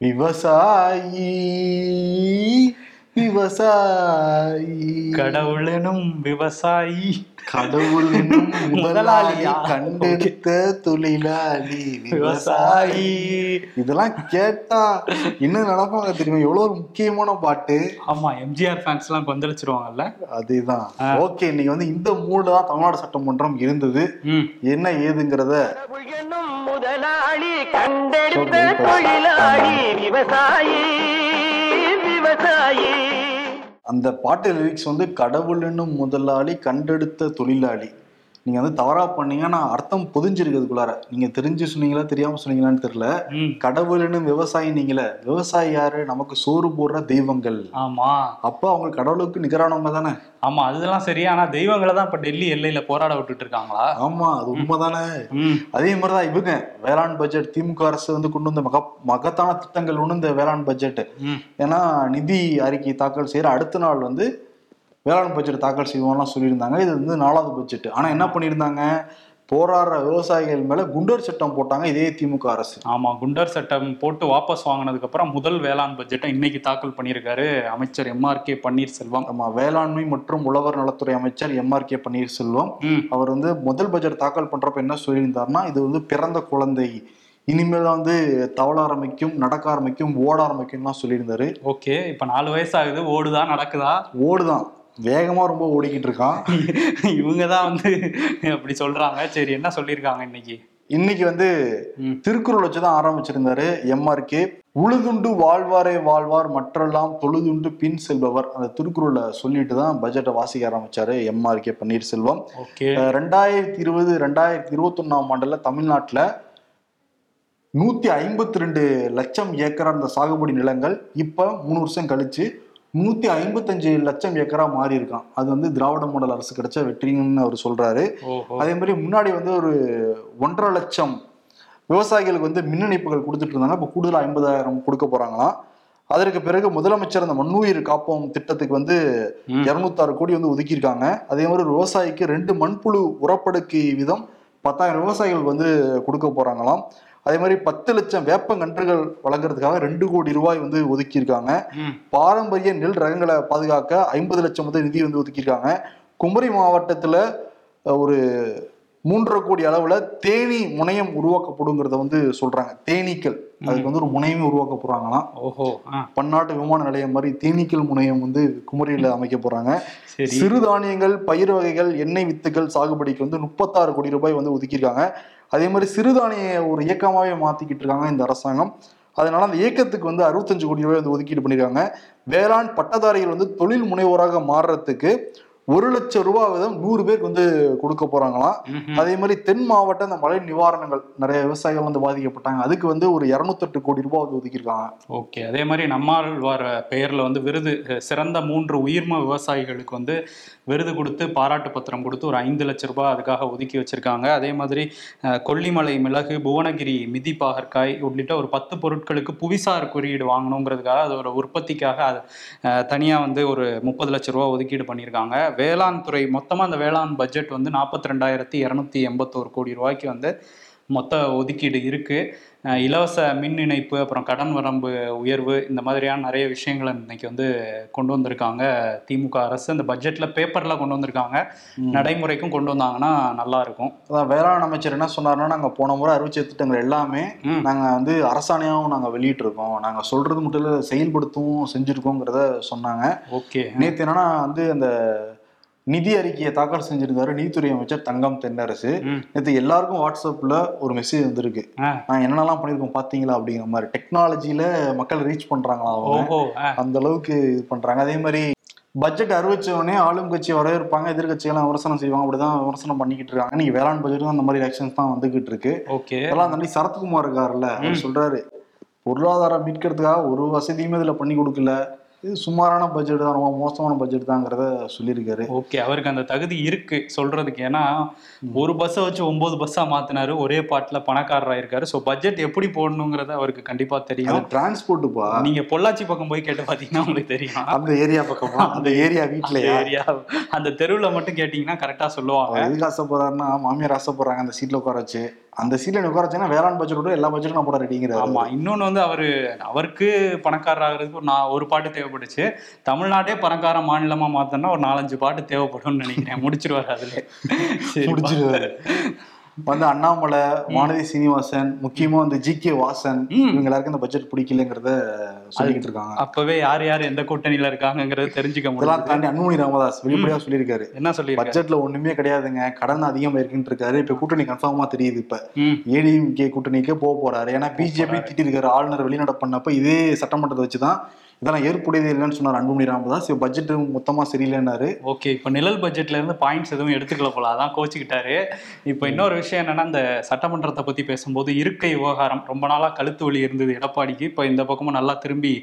விவசாயி விவசாயி. கடவுளனும் விவசாயி. கடவுள் முதலாளி முதலாளியா? கண்டெடுத்த தொழிலாளி விவசாயி. இதெல்லாம் கேட்டா என்ன நினைப்பாங்க தெரியுமா? எவ்வளவு ஒரு முக்கியமான பாட்டு. ஆமா எம்ஜிஆர் ஃபேன்ஸ் எல்லாம் கொந்தளிச்சிருவாங்கல்ல? அதுதான். ஓகே இன்னைக்கு வந்து இந்த மூடு தான் தமிழ்நாடு சட்டமன்றம் இருந்தது. என்ன ஏதுங்கிறத முதலாளி கண்டெடுத்த தொழிலாளி விவசாயி விவசாயி. அந்த பாட்டு லிரிக்ஸ் வந்து கடவுள் என்னும் முதலாளி கண்டெடுத்த தொழிலாளி. நீங்க வந்து தவறா பண்ணீங்கன்னா அர்த்தம் பொதிஞ்சிருக்கிறதுக்குள்ளார. நீங்க தெரிஞ்சு சொன்னீங்களா தெரியாம சொன்னீங்களான்னு தெரியல. ம். கடவுள் என்னும் விவசாயி நீங்களே. விவசாயி யாரு? நமக்கு சோறு போடுற தெய்வங்கள். ஆமா. அப்ப அவங்க கடவுளுக்கு நிகரானவங்க தானே. ஆமா அதெல்லாம் சரி. ஆனா தெய்வங்களை தான் இப்ப டெல்லி எல்லையில போராட விட்டுட்டு இருக்காங்களா? ஆமா அது உண்மைதானே. அதே மாதிரிதான் இவங்க. வேளாண் பட்ஜெட் திமுக அரசு வந்து கொண்டு வந்த மக மகத்தான திட்டங்கள் ஒண்ணு இந்த வேளாண் பட்ஜெட் ஏன்னா நிதி அறிக்கை தாக்கல் செய்யற அடுத்த நாள் வந்து வேளாண் பட்ஜெட் தாக்கல் செய்வோம்லாம் சொல்லியிருந்தாங்க. இது வந்து நாலாவது பட்ஜெட் ஆனா என்ன பண்ணியிருந்தாங்க? போராடுற விவசாயிகள் மேல குண்டர் சட்டம் போட்டாங்க இதே திமுக அரசு. ஆமா குண்டர் சட்டம் போட்டு வாபஸ் வாங்கினதுக்கு அப்புறம் முதல் வேளாண் பட்ஜெட்டை இன்னைக்கு தாக்கல் பண்ணியிருக்காரு அமைச்சர் எம்ஆர் கே. பன்னீர்செல்வம். நம்ம வேளாண்மை மற்றும் உழவர் நலத்துறை அமைச்சர் எம்ஆர் கே. பன்னீர்செல்வம். அவர் வந்து முதல் பட்ஜெட் தாக்கல் பண்றப்ப என்ன சொல்லியிருந்தாருன்னா இது வந்து பிறந்த குழந்தை. இனிமேல் வந்து தவள ஆரம்பிக்கும் நடக்க ஆரம்பிக்கும் ஓட ஆரம்பிக்கும்லாம் சொல்லியிருந்தாரு. ஓகே இப்ப நாலு வயசாகுது ஓடுதா நடக்குதா? ஓடுதான். வேகமா ரொம்ப ஓடிக்கிட்டு இருக்கான். இவங்க தான் வந்து அப்படி சொல்றாங்க. சரி என்ன சொல்லியிருக்காங்க இன்னைக்கு? இன்னைக்கு வந்து. திருக்குறள் வச்சுதான் ஆரம்பிச்சிருந்தாரு எம்ஆர்கே. உழுதுண்டு வாழ்வாரே வாழ்வார் மற்றெல்லாம் தொழுதுண்டு பின் செல்பவர். அந்த திருக்குறளை சொல்லிட்டு தான் பட்ஜெட்டை வாசிக்க ஆரம்பிச்சாரு எம்ஆர்கே பன்னீர்செல்வம். ரெண்டாயிரத்தி இருபது ரெண்டாயிரத்தி இருபத்தி ஒன்னாம் ஆண்டுல தமிழ்நாட்டுல நூத்தி ஐம்பத்தி ரெண்டு லட்சம் ஏக்கரா அந்த சாகுபடி நிலங்கள் இப்ப மூணு வருஷம் கழிச்சு நூத்தி ஐம்பத்தஞ்சு லட்சம் ஏக்கரா மாறி இருக்கான் அது வந்து திராவிட மாடல் அரசு கிடைச்ச வெற்றின்னு அவர் சொல்றாரு. அதே மாதிரி முன்னாடி வந்து ஒரு ஒன்றரை லட்சம் விவசாயிகளுக்கு வந்து மின் இணைப்புகள் கொடுத்துட்டு இருந்தாங்க. இப்போ கூடுதல் ஐம்பதாயிரம் கொடுக்க போறாங்களாம். அதற்கு பிறகு முதலமைச்சர் அந்த மண்ணுயிர் காப்போம் திட்டத்துக்கு வந்து. இருநூத்தாறு கோடி வந்து ஒதுக்கியிருக்காங்க. அதே மாதிரி விவசாயிக்கு ரெண்டு மண்புழு உரப்படுக்கை வீதம் பத்தாயிரம் விவசாயிகளுக்கு வந்து கொடுக்க போறாங்களாம். அதே மாதிரி பத்து லட்சம் வேப்பங்கன்றுகள் வழங்குறதுக்காக ரெண்டு கோடி ரூபாய் வந்து ஒதுக்கியிருக்காங்க. பாரம்பரிய நெல் ரகங்களை பாதுகாக்க ஐம்பது லட்சம் முதல் நிதி வந்து ஒதுக்கியிருக்காங்க. குமரி மாவட்டத்துல ஒரு மூன்றரை கோடி அளவுல தேனி முனையம் உருவாக்கப்படுங்கிறத வந்து சொல்றாங்க. தேனீக்கள். அதுக்கு வந்து ஒரு முனையமே உருவாக்க போறாங்களாம் ஓஹோ பன்னாட்டு விமான நிலையம் மாதிரி தேனீக்கள் முனையம் வந்து குமரியில அமைக்க போறாங்க. சிறுதானியங்கள் பயிர் வகைகள் எண்ணெய் வித்துக்கள் சாகுபடிக்கு வந்து முப்பத்தாறு கோடி ரூபாய் வந்து ஒதுக்கியிருக்காங்க. அதே மாதிரி சிறுதானிய ஒரு இயக்கமாவே மாத்திக்கிட்டு இருக்காங்க இந்த அரசாங்கம். அதனால அந்த இயக்கத்துக்கு வந்து அறுபத்தஞ்சு கோடி ரூபாய் வந்து ஒதுக்கீடு பண்ணியிருக்காங்க வேளாண் பட்டதாரிகள் வந்து தொழில் முனைவோராக மாறுறதுக்கு ஒரு லட்சம் ரூபாய் வீதம் நூறு பேருக்கு வந்து கொடுக்க போறாங்களாம். அதே மாதிரி தென் மாவட்ட இந்த மழை நிவாரணங்கள் நிறைய விவசாயிகள் வந்து பாதிக்கப்பட்டாங்க. அதுக்கு வந்து ஒரு இருநூத்தெட்டு கோடி ரூபாய் வந்து ஒதுக்கியிருக்காங்க. ஓகே. அதே மாதிரி நம்மாழ்வார் பெயர்ல வந்து விருது சிறந்த மூன்று உயிர்ம விவசாயிகளுக்கு வந்து விருது கொடுத்து பாராட்டு பத்திரம் கொடுத்து ஒரு ஐந்து லட்ச ரூபாய் அதுக்காக ஒதுக்கி வச்சிருக்காங்க. அதே மாதிரி கொல்லிமலை மிளகு புவனகிரி மிதி பாகற்காய் உள்ளிட்ட ஒரு பத்து பொருட்களுக்கு புவிசார் குறியீடு வாங்கணுங்கிறதுக்காக அதோட உற்பத்திக்காக அது தனியாக வந்து ஒரு முப்பது லட்ச ரூபா ஒதுக்கீடு பண்ணியிருக்காங்க. வேளாண் துறை மொத்தமாக அந்த வேளாண் பட்ஜெட் வந்து நாற்பத்தி ரெண்டாயிரத்தி இரநூத்தி எண்பத்தோரு கோடி ரூபாய்க்கு வந்து மொத்த ஒதுக்கீடு இருக்கு. அஹ் இலவச மின் இணைப்பு அப்புறம் கடன் வரம்பு உயர்வு இந்த மாதிரியான நிறைய விஷயங்களை இன்னைக்கு வந்து கொண்டு வந்திருக்காங்க. திமுக அரசு அந்த பட்ஜெட்ல பேப்பர்ல கொண்டு வந்திருக்காங்க. நடைமுறைக்கும் கொண்டு வந்தாங்கன்னா நல்லா இருக்கும். அதான் வேளாண் அமைச்சர் என்ன சொன்னாருன்னா நாங்க போன முறை அறிவிச்ச திட்டங்கள் எல்லாமே ம். நாங்க வந்து அரசாணையாவும் நாங்க வெளியிட்டிருக்கோம். நாங்க சொல்றது மட்டும் இல்ல செயல்படுத்தவும் செஞ்சிருக்கோங்கிறத சொன்னாங்க. ஓகே. நேத்து என்னன்னா வந்து அந்த நிதி அறிக்கையை தாக்கல் செஞ்சிருந்தாரு நீதித்துறை அமைச்சர் தங்கம் தென்னரசு. நேத்து எல்லாருக்கும் வாட்ஸ்அப்ல ஒரு மெசேஜ் வந்திருக்கு. நான் என்னென்னலாம் பண்ணிருக்கோம் பாத்தீங்களா அப்படிங்கிற மாதிரி. டெக்னாலஜில மக்கள் ரீச் பண்றாங்களா அவங்க? அந்த அளவுக்கு இது பண்றாங்க. அதே மாதிரி பட்ஜெட் அறிவிச்ச உடனே ஆளும் கட்சி வரவேற்பாங்க எதிர்கட்சியெல்லாம் விமர்சனம் செய்வாங்க அப்படிதான் விமர்சனம் பண்ணிக்கிட்டு இருக்காங்க. நீங்க வேளாண் பட்ஜெட்டும் அந்த மாதிரி எலெக்ஷன்ஸ் தான் வந்துகிட்டு இருக்கு. இதெல்லாம் தாண்டி சரத்குமார் இருக்காருல்ல அவர் சொல்றாரு பொருளாதாரம் மீட்கிறதுக்காக ஒரு வசதியுமே இதுல பண்ணி கொடுக்கல. இது சுமாரான பட்ஜெட் தான் ரொம்ப மோசமான பட்ஜெட் தாங்கிறத சொல்லியிருக்காரு. ஓகே அவருக்கு அந்த தகுதி இருக்கு சொல்றதுக்கு. ஏன்னா ஒரு பஸ்ஸை வச்சு ஒன்பது பஸ்ஸா மாத்தினாரு ஒரே பாட்டுல பணக்காரரா இருக்காரு. ஸோ பட்ஜெட் எப்படி போடணுங்கிறத அவருக்கு கண்டிப்பா அது தெரியும் டிரான்ஸ்போர்ட்டுப்பா நீங்க பொள்ளாச்சி பக்கம் போய் கேட்டு பாத்தீங்கன்னா உங்களுக்கு தெரியும். அந்த ஏரியா பக்கமா? அந்த ஏரியா வீட்லயா? ஏரியா அந்த தெருவுல மட்டும் கேட்டீங்கன்னா கரெக்டா சொல்லுவாங்க. எதுக்கு ஆசைப்படுறாருன்னா மாமியார் ஆசைப்படுறாங்க அந்த சீட்ல உட்கார வச்சு. அந்த சீட்ல நீ உட்கார வச்சீங்கன்னா வேளாண் பட்ஜெட் எல்லா பட்ஜெட்டும் நான் போட ரெடிங்கிறாரு ஆமா. இன்னொன்னு வந்து அவரு அவருக்கு பணக்காரர் ஆகிறதுக்கு ஒரு நா- ஒரு பாட்டு தேவைப்பட்டுச்சு. தமிழ்நாட்டே பணக்கார மாநிலமா மாத்தோம்னா ஒரு நாலஞ்சு பாட்டு தேவைப்படும்னு நினைக்கிறேன். முடிச்சிருவாரு அதுல. சரி, முடிச்சிருவாரு. வந்து அண்ணாமலை வானதி சீனிவாசன் முக்கியமா வந்து ஜி கே வாசன். இவங்க எல்லாருக்கும் இந்த பட்ஜெட் பிடிக்கலங்கிறத சொல்லிக்கிட்டு இருக்காங்க. அப்பவே யார் யார் எந்த கூட்டணியில இருக்காங்கங்கறது தெரிஞ்சுக்க முடியும் தாண்டி அன்புமணி ராமதாஸ் வெளிப்படையா சொல்லியிருக்காரு. என்ன சொல்லியிருக்காரு? பட்ஜெட்ல ஒண்ணுமே கிடையாதுங்க. கடன் அதிகமா இருக்குன்னு இருக்காரு. இப்ப கூட்டணி கன்ஃபார்மா தெரியுது இப்ப. ஏடிஎம்கே கூட்டணிக்கு போக போறாரு. ஏன்னா பிஜேபி திட்டிருக்காரு. ஆளுநர் வெளிநடப்பு பண்ணப்ப இதே சட்டமன்றத்தை வச்சுதான் இதெல்லாம் ஏற்புடையது இல்லைன்னு சொன்னார் அன்புமணி ராமதாஸ். பட்ஜெட் மொத்தமா சரியில்லைன்னாரு. ஓகே இப்போ நிழல் பட்ஜெட்ல இருந்து பாயிண்ட்ஸ் எதுவும் எடுத்துக்கல போல. அதான் கோச்சிக்கிட்டாரு. இப்போ இன்னொரு விஷயம் என்னன்னா இந்த சட்டமன்றத்தை பத்தி பேசும்போது இருக்கை விவகாரம் ரொம்ப நாளா கழுத்து வலி இருந்தது எடப்பாடிக்கு. இப்போ இந்த பக்கமும் நல்லா திரும்பி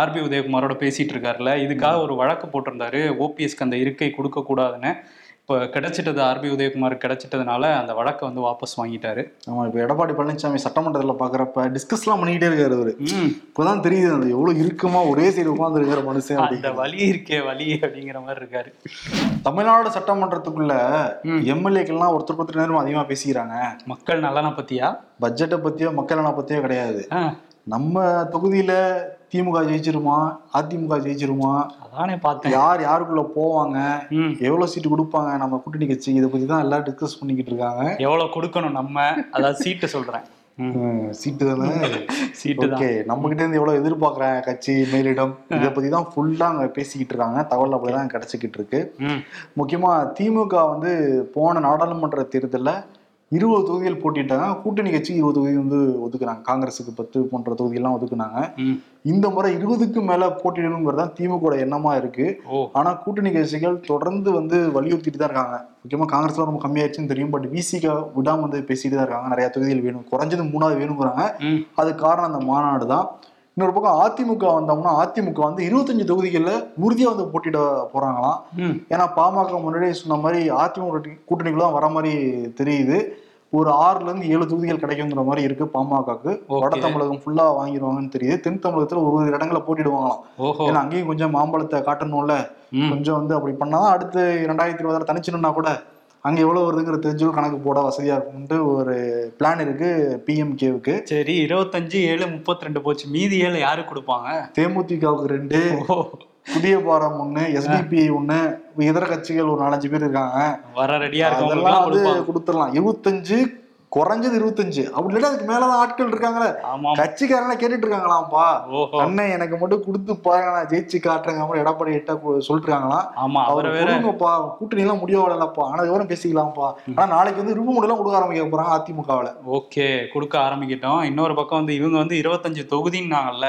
ஆர்பி உதயகுமாரோட பேசிட்டு இருக்காருல்ல. இதுக்காக ஒரு வழக்கு போட்டிருந்தாரு. ஓபிஎஸ்க்கு அந்த இருக்கை கொடுக்க கூடாதுன்னு. இப்போ கிடைச்சிட்டது ஆர்பி உதயகுமார் கிடைச்சிட்டதுனால அந்த வழக்கை வந்து வாபஸ் வாங்கிட்டாரு. ஆமா இப்ப எடப்பாடி பழனிசாமி சட்டமன்றத்துல பாக்குறப்ப டிஸ்கஸ் எல்லாம் பண்ணிக்கிட்டே இருக்காரு அவரு. இப்பதான் தெரியுது அந்த எவ்வளவு இருக்குமா ஒரே சைடு உட்கார்ந்து இருக்கிற மனுஷன் அந்த. வலி இருக்கே வலி அப்படிங்கிற மாதிரி இருக்காரு. தமிழ்நாடு சட்டமன்றத்துக்குள்ள. எம்எல்ஏக்கள்லாம் ஒருத்தருக்கு ஒருத்தர் நேரம் அதிகமா பேசிக்கிறாங்க. மக்கள் நலனை பத்தியா? பட்ஜெட்டை பத்தியோ மக்கள் நலனை பத்தியோ கிடையாது. நம்ம தொகுதியில திமுக ஜெயிச்சிருமா அதிமுக ஜெயிச்சிருமா? அதானே பார்த்தேன். யார் யாருக்குள்ள போவாங்க? எவ்வளவு சீட்டு கொடுப்பாங்க? நம்ம கூட்டணி கட்சி இதை பத்தி தான் எல்லாம் டிஸ்கஸ் பண்ணிக்கிட்டு இருக்காங்க. எவ்வளவு கொடுக்கணும் நம்ம? அதாவது சீட்டு சொல்றேன். சீட்டு தானே? சீட்டு ஓகே நம்ம கிட்ட இருந்து எவ்வளவு எதிர்பார்க்கறாங்க கட்சி மேலிடம்? இதை பத்தி தான் ஃபுல்லா அங்க பேசிக்கிட்டு இருக்காங்க. தகவல் அப்படிதான் கிடைச்சிக்கிட்டு இருக்கு. முக்கியமா திமுக வந்து போன நாடாளுமன்ற தேர்தல்ல இருபது தொகுதிகள் போட்டிட்டாங்க. கூட்டணி கட்சி இருபது தொகுதி வந்து ஒதுக்குறாங்க. காங்கிரஸுக்கு பத்து போன்ற தொகுதியெல்லாம் ஒதுக்குனாங்க. இந்த முறை இருபதுக்கு மேல போட்டியிடணுங்கிறது தான் திமுக எண்ணமா இருக்கு. ஆனா கூட்டணி கட்சிகள் தொடர்ந்து வந்து வலியுறுத்திட்டு தான் இருக்காங்க. முக்கியமா காங்கிரஸ்ல ரொம்ப கம்மியாயிருச்சுன்னு தெரியும். பட் விசிக விடாம வந்து பேசிட்டு தான் இருக்காங்க. நிறைய தொகுதிகள் வேணும். குறைஞ்சது மூணாவது வேணுங்கிறாங்க. அது காரணம் அந்த மாநாடு தான் இன்னொரு பக்கம் அதிமுக வந்தோம்னா அதிமுக வந்து இருபத்தஞ்சு தொகுதிகளில் உறுதியா வந்து போட்டியிட போறாங்களாம். ஏன்னா பாமக முன்னாடியே சொன்ன மாதிரி அதிமுக கூட்டணிக்குள்ள வர மாதிரி தெரியுது. ஒரு ஆறுல இருந்து ஏழு தொகுதிகள் கிடைக்குங்கிற மாதிரி இருக்கு பாமகக்கு. வட தமிழகம் ஃபுல்லா வாங்கிடுவாங்கன்னு தெரியுது. தென் தமிழகத்துல ஒரு ஒரு இடங்களை போட்டிடுவாங்களாம் ஏன்னா அங்கேயும் கொஞ்சம் மாம்பழத்தை காட்டணும்ல. கொஞ்சம் வந்து அப்படி பண்ணாதான் அடுத்து ரெண்டாயிரத்தி இருபதாயிரம் தனிச்சுனா கூட அங்க எவ்வளவு வருதுங்கிற தெரிஞ்சு கணக்கு போட வசதியா இருக்கும்ட்டு ஒரு பிளான் இருக்கு பிஎம்கேவுக்கு சரி இருபத்தஞ்சு ஏழு முப்பத்தி ரெண்டு போச்சு. மீதி ஏழு யாரு கொடுப்பாங்க? தேமுதிகவுக்கு ரெண்டு புதிய பாரம் ஒண்ணு எஸ்டிபிஐ ஒண்ணு இதர கட்சிகள் ஒரு நாலஞ்சு பேர் இருக்காங்க. வர ரெடியா அதெல்லாம் வந்து கொடுத்துடலாம். இருபத்தஞ்சு குறைஞ்சது இருபத்தஞ்சு. அப்படி இல்லாட்டி அதுக்கு மேலதான் ஆட்கள் இருக்காங்களே. ஆமா கட்சிக்காரங்க கேட்டுட்டு இருக்காங்களாம்ப்பா அண்ணன் எனக்கு மட்டும் கொடுத்து பாருங்க நான் ஜெயிச்சு காட்டுறேங்க அப்புறம் எடப்பாடி எட்ட சொல்லிட்டு இருக்காங்களாம் ஆமா அவர் அவரை வேற கொடுங்கப்பா. கூட்டணி எல்லாம் முடியவில்லப்பா ஆனா விவரம் பேசிக்கலாம்ப்பா. ஆனா நாளைக்கு வந்து ரிவு எல்லாம் கொடுக்க ஆரம்பிக்க போறாங்க அதிமுகவுல. ஓகே கொடுக்க ஆரம்பிக்கிட்டோம். இன்னொரு பக்கம் வந்து இவங்க வந்து இருபத்தஞ்சு தொகுதின்னாங்கல்ல.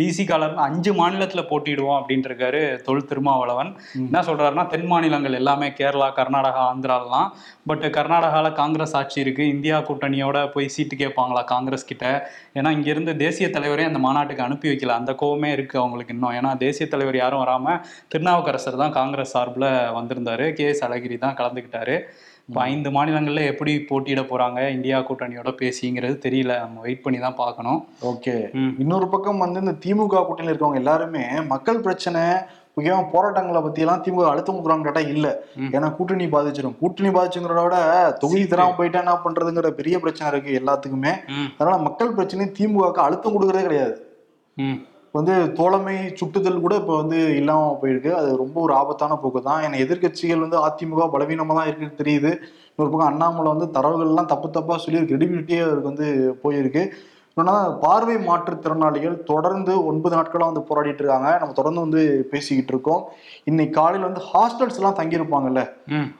பிசி காலர்னு அஞ்சு மாநிலத்துல போட்டிடுவோம் அப்படின்ட்டு இருக்காரு தொல் திருமாவளவன். என்ன சொல்றாருன்னா தென் மாநிலங்கள் எல்லாமே கேரளா கர்நாடகா ஆந்திராலாம் பட் கர்நாடகால காங்கிரஸ் ஆட்சி இருக்கு. இந்தியா கூட்டணியோட போய் சீட்டு கேட்பாங்களா காங்கிரஸ் கிட்ட? ஏன்னா இங்க இருந்து தேசிய தலைவரே அந்த மாநாட்டுக்கு அனுப்பி வைக்கல. அந்த கோவமே இருக்கு அவங்களுக்கு இன்னும். ஏன்னா தேசிய தலைவர் யாரும் வராம திருநாவுக்கரசர் தான் காங்கிரஸ் சார்பில் வந்திருந்தாரு. கே. எஸ். அழகிரி தான் கலந்துக்கிட்டாரு. இப்போ ஐந்து மாநிலங்கள்ல எப்படி போட்டியிட போறாங்க? இந்தியா கூட்டணியோட பேசிங்கிறது தெரியல. நம்ம வெயிட் பண்ணி தான் பார்க்கணும். ஓகே. இன்னொரு பக்கம் வந்து இந்த திமுக கூட்டணியில் இருக்கவங்க எல்லாருமே மக்கள் பிரச்சனை முக்கியமா போராட்டங்களை பத்தி எல்லாம் திமுக அழுத்தம் கொடுக்குறான்னு கேட்டா இல்ல. ஏன்னா கூட்டணி பாதிச்சிடும் கூட்டணி பாதிச்சுங்கிறத விட தொகுதி தராம போயிட்டா என்ன பண்றதுங்கிற பெரிய பிரச்சனை இருக்கு எல்லாத்துக்குமே. அதனால மக்கள் பிரச்சனை திமுகவுக்கு அழுத்தம் கொடுக்கறதே கிடையாது. வந்து தோழமை சுட்டுதல் கூட இப்போ வந்து இல்லாம போயிருக்கு. அது ரொம்ப ஒரு ஆபத்தான போக்கு தான். ஏன்னா எதிர்க்கட்சிகள் வந்து அதிமுக பலவீனமா தான் இருக்குன்னு தெரியுது. இன்னொரு பக்கம் அண்ணாமலை வந்து தரவுகள்லாம் தப்பு தப்பா சொல்லி கிரெடிபிலிட்டியே அவருக்கு வந்து போயிருக்கு. இன்னொன்னா பார்வை மாற்றுத்திறனாளிகள் தொடர்ந்து ஒன்பது நாட்களா வந்து போராடிட்டு இருக்காங்க. நம்ம தொடர்ந்து வந்து பேசிக்கிட்டு இருக்கோம். இன்னைக்கு காலையில வந்து ஹாஸ்டல்ஸ் எல்லாம் தங்கியிருப்பாங்கல்ல?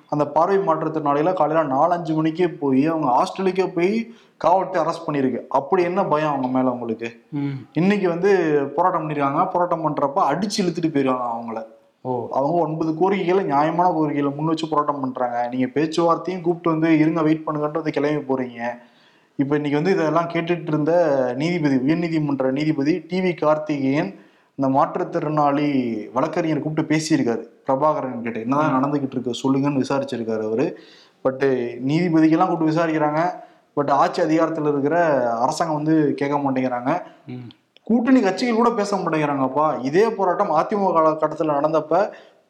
அந்த பார்வை மாற்றுத்திறனாளிகளை காலையில நாலஞ்சு மணிக்கே போய் அவங்க ஹாஸ்டலுக்கே போய் காவல்துறை அரெஸ்ட் பண்ணியிருக்கு. அப்படி என்ன பயம் அவங்க மேல உங்களுக்கு? ம். இன்னைக்கு வந்து போராட்டம் பண்ணிருக்காங்க. போராட்டம் பண்றப்ப அடிச்சு இழுத்துட்டு போயிருவாங்க அவங்கள. ஓ. அவங்க ஒன்பது கோரிக்கைகளை நியாயமான கோரிக்கைகளை முன் வச்சு போராட்டம் பண்றாங்க. நீங்க பேச்சுவார்த்தையும் கூப்பிட்டு வந்து இருங்க வெயிட் பண்ணுங்கன்றது கிளம்பி போறீங்க. இப்ப இன்னைக்கு வந்து இதெல்லாம் கேட்டுட்டு இருந்த நீதிபதி உயர்நீதிமன்ற நீதிபதி டிவி கார்த்திகேயன் இந்த மாற்றுத்திறனாளி வழக்கறிஞர் கூப்பிட்டு பேசியிருக்காரு. பிரபாகரன் கிட்ட. என்னதான் நடந்துகிட்டு இருக்கு சொல்லுங்கன்னு விசாரிச்சிருக்காரு அவரு. பட் நீதிபதிக்கெல்லாம் கூப்பிட்டு விசாரிக்கிறாங்க. பட் ஆட்சி அதிகாரத்தில் இருக்கிற அரசாங்கம் வந்து கேட்க மாட்டேங்கிறாங்க. கூட்டணி கட்சிகள் கூட பேச மாட்டேங்கிறாங்கப்பா. இதே போராட்டம் அதிமுக காலகட்டத்தில் நடந்தப்ப